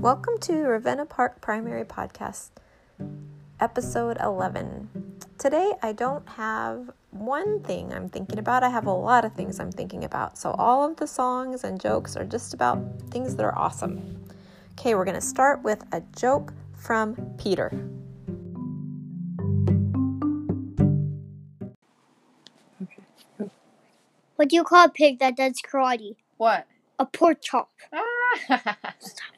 Welcome to Ravenna Park Primary Podcast, episode 11. Today, I don't have one thing I'm thinking about, I have a lot of things I'm thinking about. So, all of the songs and jokes are just about things that are awesome. Okay, we're going to start with a joke from Peter. What do you call a pig that does karate? What? A pork chop. Ah.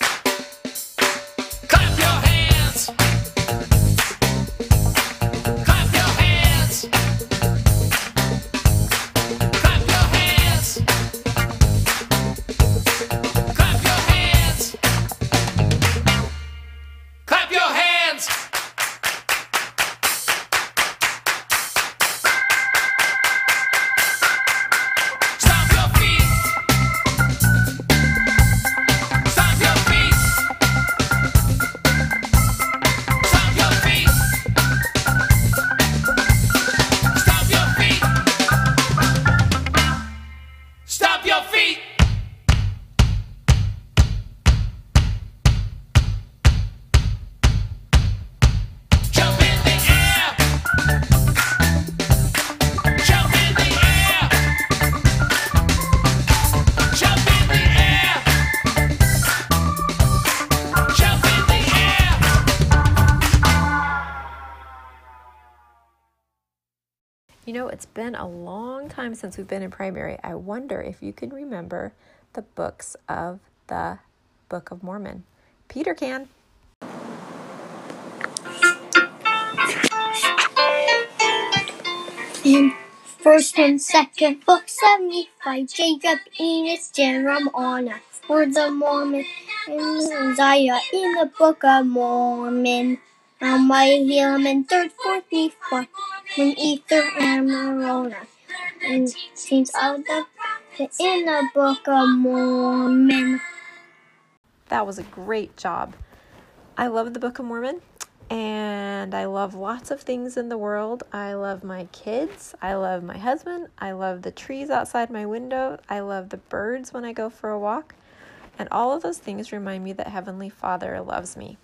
You know, it's been a long time since we've been in primary. I wonder if you can remember the books of the Book of Mormon. Peter can. In first and second book, 75, Jacob, Enos, Jeremiah, Words of Mormon, and Mosiah in the Book of Mormon. Now my Helaman, third, fourth, fourth, when Ether and Moroni. And seems of the in the Book of Mormon. That was a great job. I love the Book of Mormon and I love lots of things in the world. I love my kids. I love my husband. I love the trees outside my window. I love the birds when I go for a walk. And all of those things remind me that Heavenly Father loves me.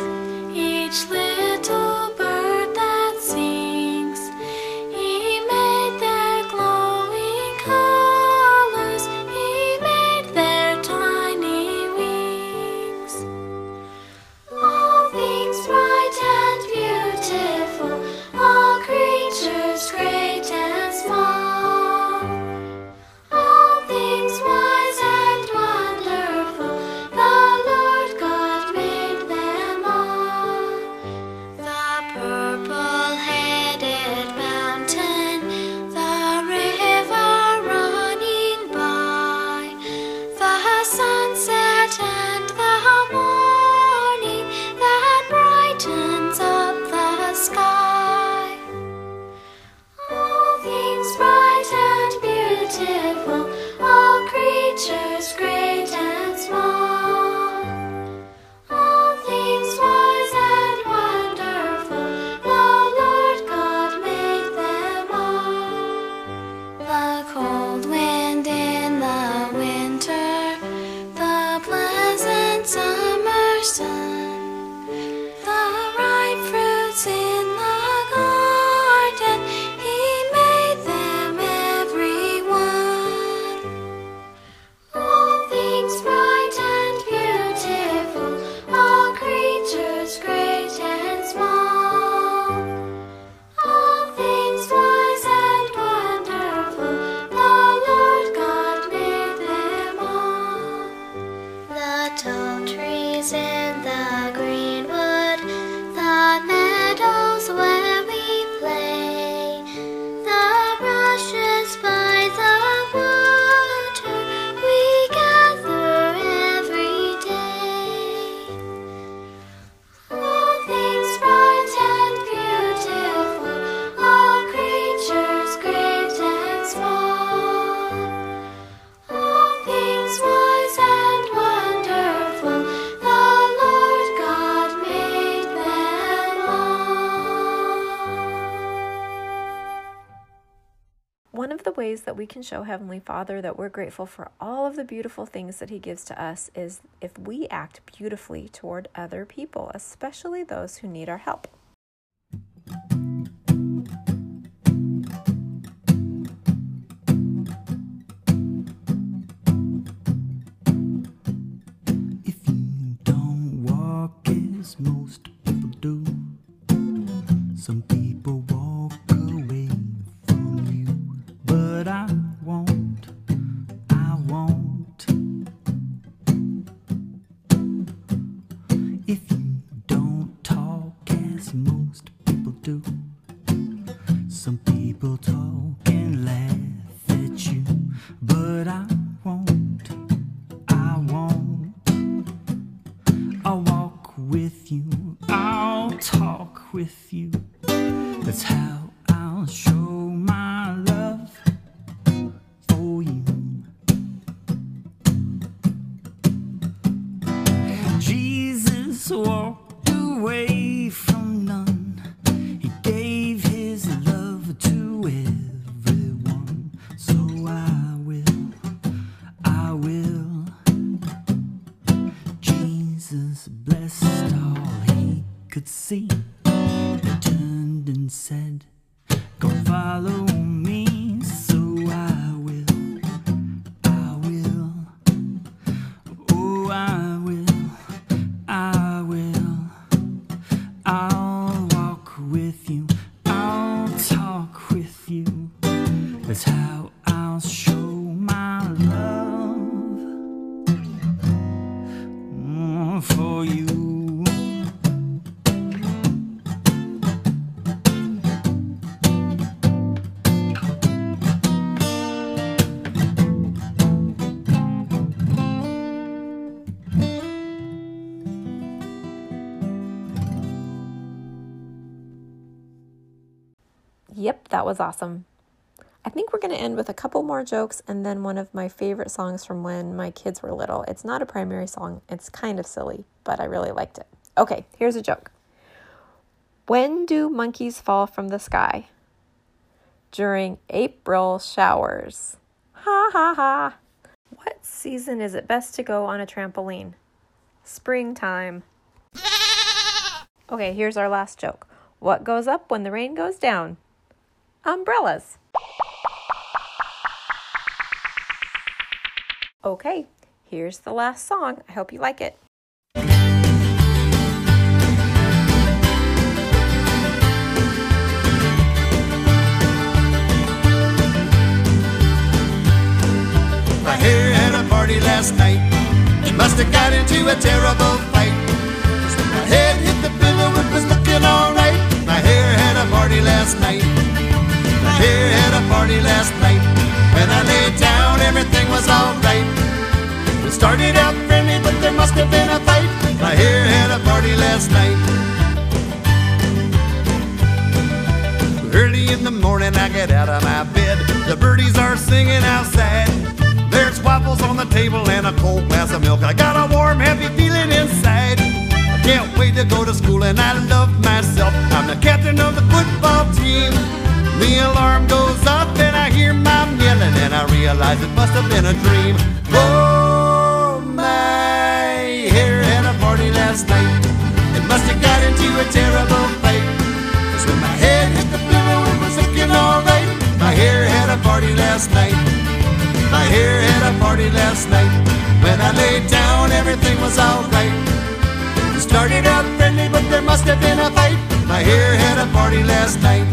Thank you. Of the ways that we can show Heavenly Father that we're grateful for all of the beautiful things that He gives to us is if we act beautifully toward other people, especially those who need our help. If you don't walk most That's how I'll show my love for you. Yep, that was awesome. I think we're going to end with a couple more jokes and then one of my favorite songs from when my kids were little. It's not a primary song, it's kind of silly, but I really liked it. Okay, here's a joke When do monkeys fall from the sky? During April showers. Ha ha ha. What season is it best to go on a trampoline? Springtime. Okay, here's our last joke. What goes up when the rain goes down? Umbrellas. Okay, here's the last song. I hope you like it. My hair had a party last night. It must have got into a terrible fight. when my head hit the pillow, it was looking alright. My hair had a party last night. My hair had a party last night. Everything was alright. It started out friendly, but there must have been a fight. My hair had a party last night. Early in the morning, I get out of my bed. The birdies are singing outside. There's waffles on the table and a cold glass of milk. I got a warm, happy feeling inside. I can't wait to go to school and I love myself. I'm the captain of the football team. The alarm goes up and I hear mom yelling and I realize it must have been a dream. Oh, my hair had a party last night. It must have got into a terrible fight. 'Cause when my head hit the pillow, it was looking alright. My hair had a party last night. My hair had a party last night. When I laid down, everything was alright. Started out friendly, but there must have been a fight. My hair had a party last night.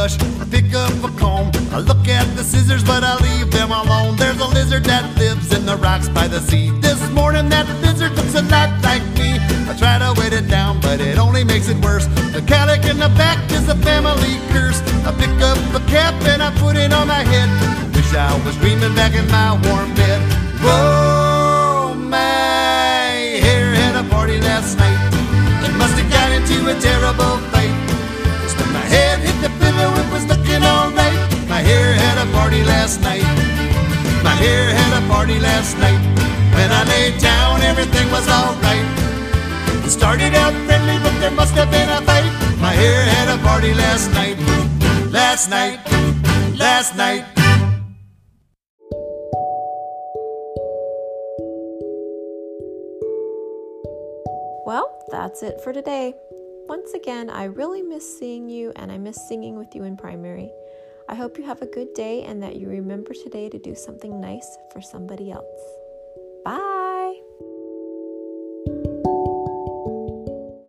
brush, pick up a comb. I look at the scissors, but I leave them alone. There's a lizard that lives in the rocks by the sea. This morning that lizard looks a lot like me. I try to wet it down, but it only makes it worse. The calic in the back is a family curse. I pick up a cap and I put it on my head. Wish I was dreaming back in my warm bed. Whoa, my hair had a party last night. It must have got into a terrible last night. My hair had a party last night. When I laid down, everything was alright. It started out friendly, but there must have been a fight. My hair had a party last night. Last night. Last night. Well, that's it for today. Once again, I really miss seeing you and I miss singing with you in primary. I hope you have a good day and that you remember today to do something nice for somebody else. Bye.